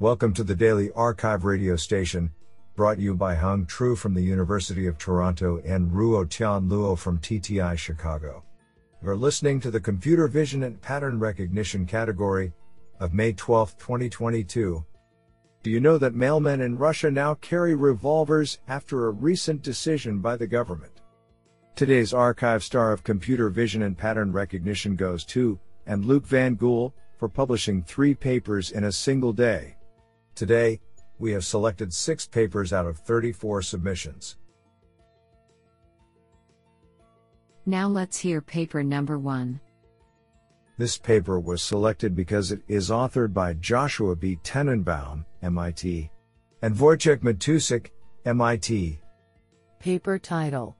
Welcome to the Daily Archive radio station, brought you by Hung Tru from the University of Toronto and Ruo Tian Luo from TTI Chicago. You're listening to the Computer Vision and Pattern Recognition category of May 12, 2022. Do you know that mailmen in Russia now carry revolvers after a recent decision by the government? Today's archive star of computer vision and pattern recognition goes to, and Luc Van Gool, for publishing three papers in a single day. Today, we have selected six papers out of 34 submissions. Now let's hear paper number one. This paper was selected because it is authored by Joshua B. Tenenbaum, MIT, and Wojciech Matusik, MIT. Paper title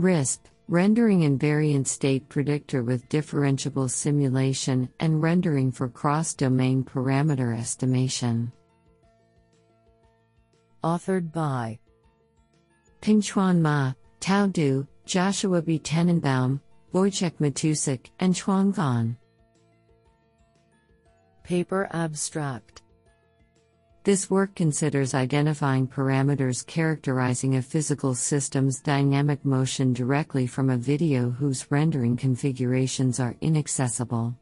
RISP Rendering Invariant State Predictor with Differentiable Simulation and Rendering for Cross Domain Parameter Estimation. Authored by Pingchuan Ma, Tao Du, Joshua B. Tenenbaum, Wojciech Matusik, and Chuang Gan. Paper Abstract this work considers identifying parameters characterizing a physical system's dynamic motion directly from a video whose rendering configurations are inaccessible.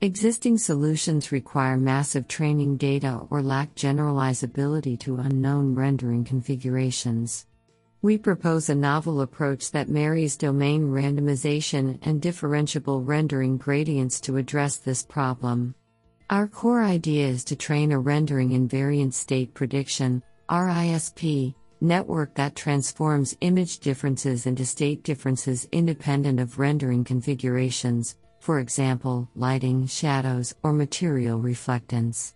Existing solutions require massive training data or lack generalizability to unknown rendering configurations. We propose a novel approach that marries domain randomization and differentiable rendering gradients to address this problem. Our core idea is to train a rendering invariant state prediction RISP network that transforms image differences into state differences independent of rendering configurations, for example, lighting, shadows, or material reflectance.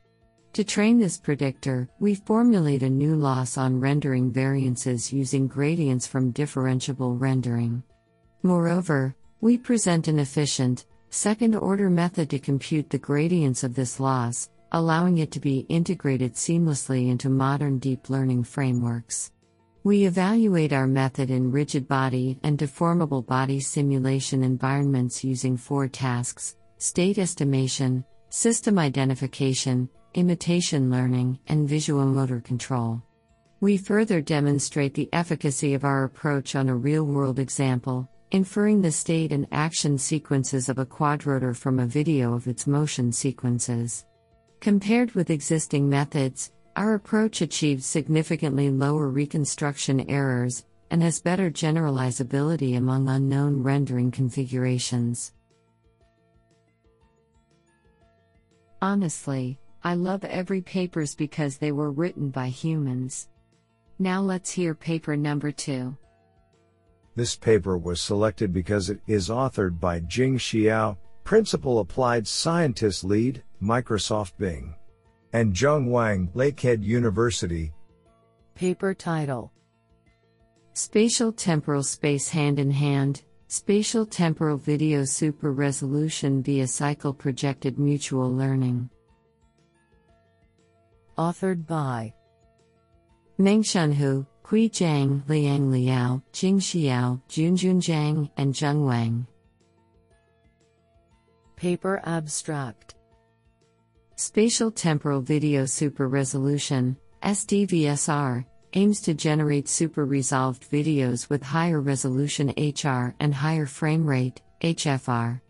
To train this predictor, we formulate a new loss on rendering variances using gradients from differentiable rendering. Moreover, we present an efficient, second order method to compute the gradients of this loss, allowing it to be integrated seamlessly into modern deep learning frameworks. We evaluate our method in rigid body and deformable body simulation environments using four tasks state estimation, system identification, imitation learning, and visual motor control. We further demonstrate the efficacy of our approach on a real world example, inferring the state and action sequences of a quadrotor from a video of its motion sequences. Compared with existing methods, our approach achieves significantly lower reconstruction errors and has better generalizability among unknown rendering configurations. Honestly, I love every papers because they were written by humans. Now let's hear paper number 2. This paper was selected because it is authored by Jing Xiao, Principal Applied Scientist Lead, Microsoft Bing, and Zheng Wang, Lakehead University. Paper title Spatial Temporal Space Hand in Hand Spatial Temporal Video Super Resolution via Cycle Projected Mutual Learning. Authored by Mengshun Hu, Kui Jiang, Liang Liao, Jing Xiao, Junjun Jiang, and Zheng Wang. Paper Abstract Spatial Temporal Video Super Resolution, STVSR, aims to generate super resolved videos with higher resolution HR and higher frame rate, HFR.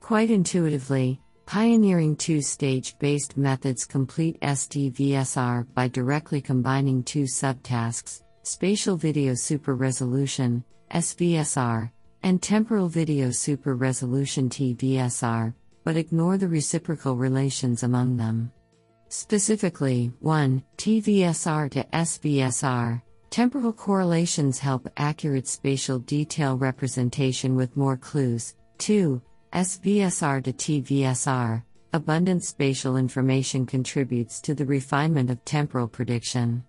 Quite intuitively, pioneering two stage based methods complete STVSR by directly combining two subtasks Spatial Video Super Resolution, SVSR, and Temporal Video Super Resolution TVSR, but ignore the reciprocal relations among them. Specifically, 1. TVSR to SVSR. Temporal correlations help accurate spatial detail representation with more clues. 2. SVSR to TVSR. Abundant spatial information contributes to the refinement of temporal prediction.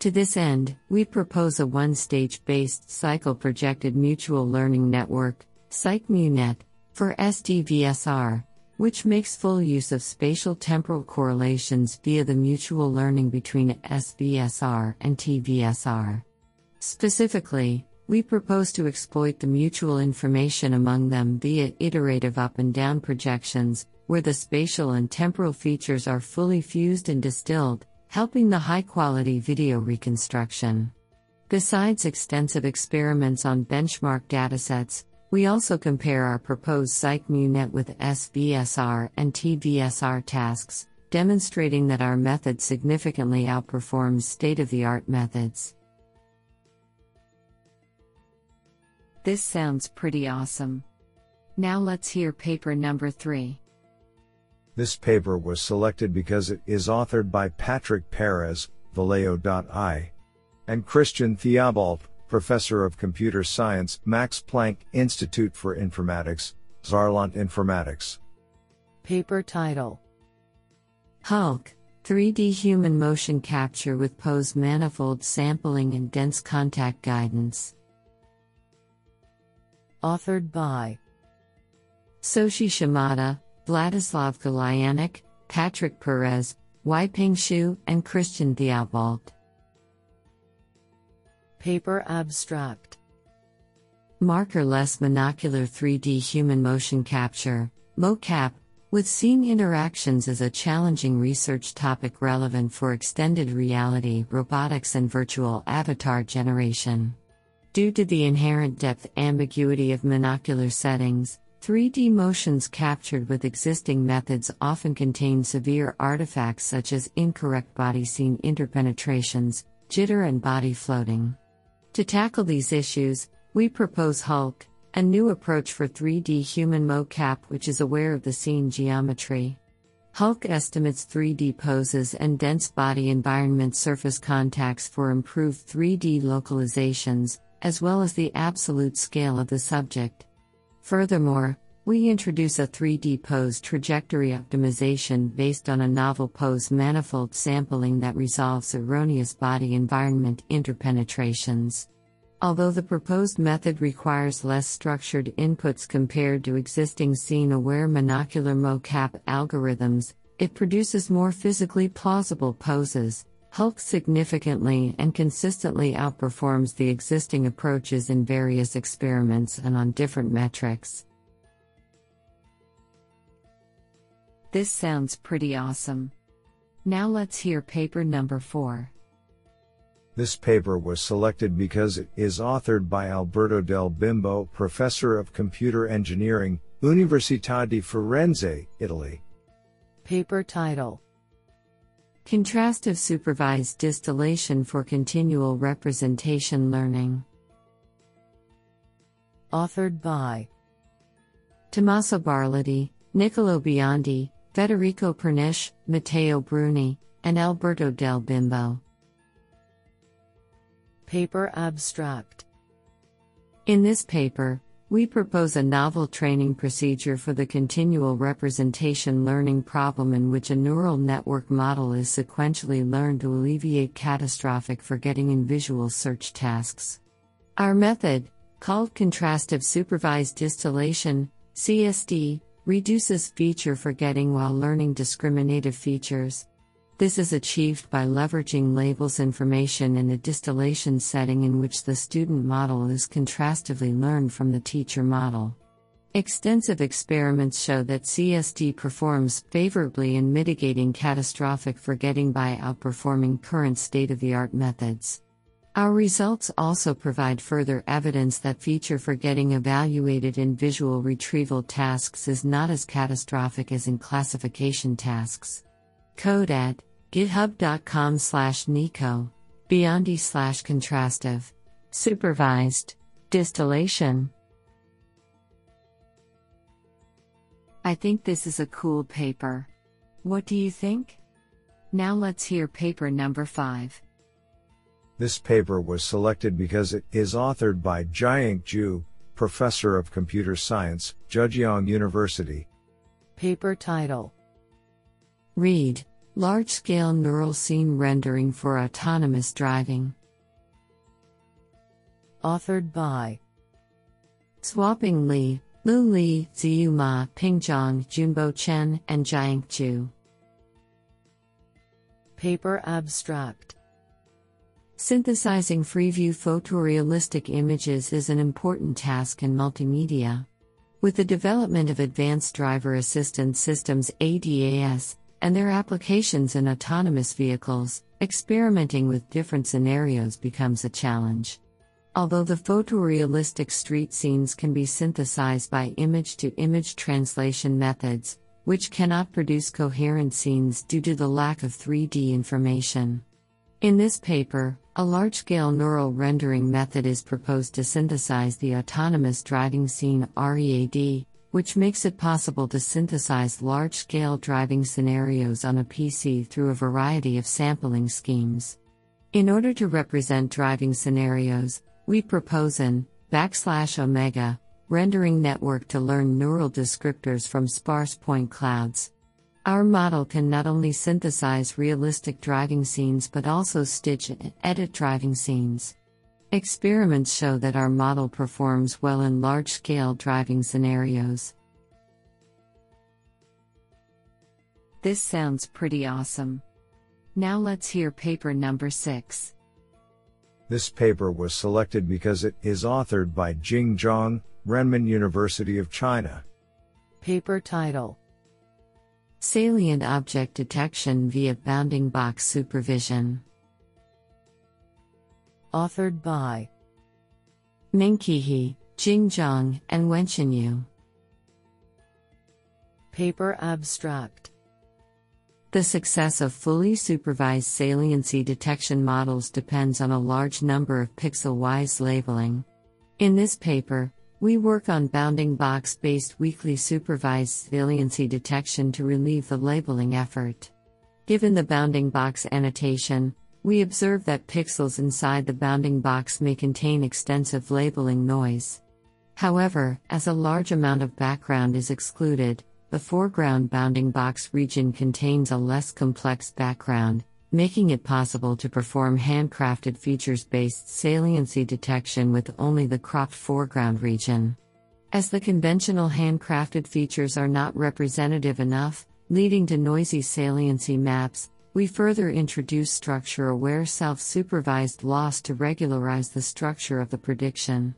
To this end, we propose a one stage based cycle projected mutual learning network, CycMu-Net, for STVSR, which makes full use of spatial temporal correlations via the mutual learning between SVSR and TVSR. Specifically, we propose to exploit the mutual information among them via iterative up and down projections, where the spatial and temporal features are fully fused and distilled, helping the high quality video reconstruction. Besides extensive experiments on benchmark datasets, we also compare our proposed CycMu-Net with SVSR and TVSR tasks, demonstrating that our method significantly outperforms state of the art methods. This sounds pretty awesome. Now let's hear paper number 3. This paper was selected because it is authored by Patrick Perez, valeo.ai, and Christian Theobalt, Professor of Computer Science, Max Planck Institute for Informatics, Saarland Informatics. Paper title HULC 3D Human Motion Capture with Pose Manifold Sampling and Dense Contact Guidance. Authored by Soshi Shimada, Vladislav Golyanik, Patrick Perez, Weipeng Xu, and Christian Theobalt. Paper Abstract Markerless Monocular 3D Human Motion Capture, MoCap, with scene interactions is a challenging research topic relevant for extended reality, robotics, and virtual avatar generation. Due to the inherent depth ambiguity of monocular settings, 3D motions captured with existing methods often contain severe artifacts such as incorrect body scene interpenetrations, jitter, and body floating. To tackle these issues, we propose HULC, a new approach for 3D human mocap which is aware of the scene geometry. HULC estimates 3D poses and dense body environment surface contacts for improved 3D localizations, as well as the absolute scale of the subject. Furthermore, we introduce a 3D pose trajectory optimization based on a novel pose manifold sampling that resolves erroneous body environment interpenetrations. Although the proposed method requires less structured inputs compared to existing scene aware monocular mocap algorithms, it produces more physically plausible poses. HULC significantly and consistently outperforms the existing approaches in various experiments and on different metrics. This sounds pretty awesome. Now let's hear paper number 4. This paper was selected because it is authored by Alberto Del Bimbo, Professor of Computer Engineering, Università di Firenze, Italy. Paper title Contrastive supervised distillation for continual representation learning. Authored by Tommaso Barletti, Niccolo Biondi, Federico Pernici, Matteo Bruni, and Alberto Del Bimbo. Paper Abstract In this paper, we propose a novel training procedure for the continual representation learning problem in which a neural network model is sequentially learned to alleviate catastrophic forgetting in visual search tasks. Our method, called contrastive supervised distillation, CSD, reduces feature forgetting while learning discriminative features. This is achieved by leveraging labels information in a distillation setting in which the student model is contrastively learned from the teacher model. Extensive experiments show that CSD performs favorably in mitigating catastrophic forgetting by outperforming current state of the art methods. Our results also provide further evidence that feature forgetting evaluated in visual retrieval tasks is not as catastrophic as in classification tasks. Code at github.com slash Nico, Biondi slash contrastive. Supervised. Distillation. I think this is a cool paper. What do you think? Now let's hear paper number 5. This paper was selected because it is authored by Jianke Zhu, Professor of Computer Science, Zhejiang University. Paper title Read Large scale neural scene rendering for autonomous driving. Authored by Zhuopeng Li, Lu Li, Ziyu Ma, Pingzhang, Junbo Chen, and Jianke Zhu. Paper Abstract Synthesizing Freeview photorealistic images is an important task in multimedia. With the development of Advanced Driver Assistance Systems ADAS and their applications in autonomous vehicles, experimenting with different scenarios becomes a challenge. Although the photorealistic street scenes can be synthesized by image to image translation methods, which cannot produce coherent scenes due to the lack of 3D information. In this paper, a large scale neural rendering method is proposed to synthesize the autonomous driving scene READ, which makes it possible to synthesize large scale driving scenarios on a PC through a variety of sampling schemes. In order to represent driving scenarios, we propose an backslash omega rendering network to learn neural descriptors from sparse point clouds. Our model can not only synthesize realistic driving scenes but also stitch and edit driving scenes. Experiments show that our model performs well in large scale driving scenarios. This sounds pretty awesome. Now let's hear paper number 6. This paper was selected because it is authored by Jing Zhang, Renmin University of China. Paper title Salient Object Detection via Bounding Box Supervision. Authored by Mengqi He, Jing Zhang, and Wenxin Yu. Paper Abstract The success of fully supervised saliency detection models depends on a large number of pixel wise labeling. In this paper, we work on bounding box based weakly supervised saliency detection to relieve the labeling effort. Given the bounding box annotation, we observe that pixels inside the bounding box may contain extensive labeling noise. However, as a large amount of background is excluded, the foreground bounding box region contains a less complex background, making it possible to perform handcrafted features based saliency detection with only the cropped foreground region. As the conventional handcrafted features are not representative enough, leading to noisy saliency maps, we further introduce structure aware self supervised loss to regularize the structure of the prediction.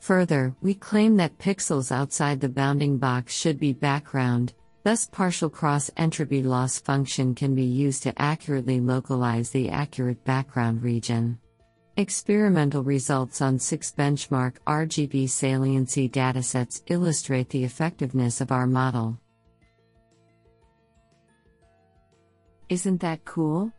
Further, we claim that pixels outside the bounding box should be background, Thus, partial cross entropy loss function can be used to accurately localize the accurate background region. Experimental results on six benchmark RGB saliency datasets illustrate the effectiveness of our model. Isn't that cool?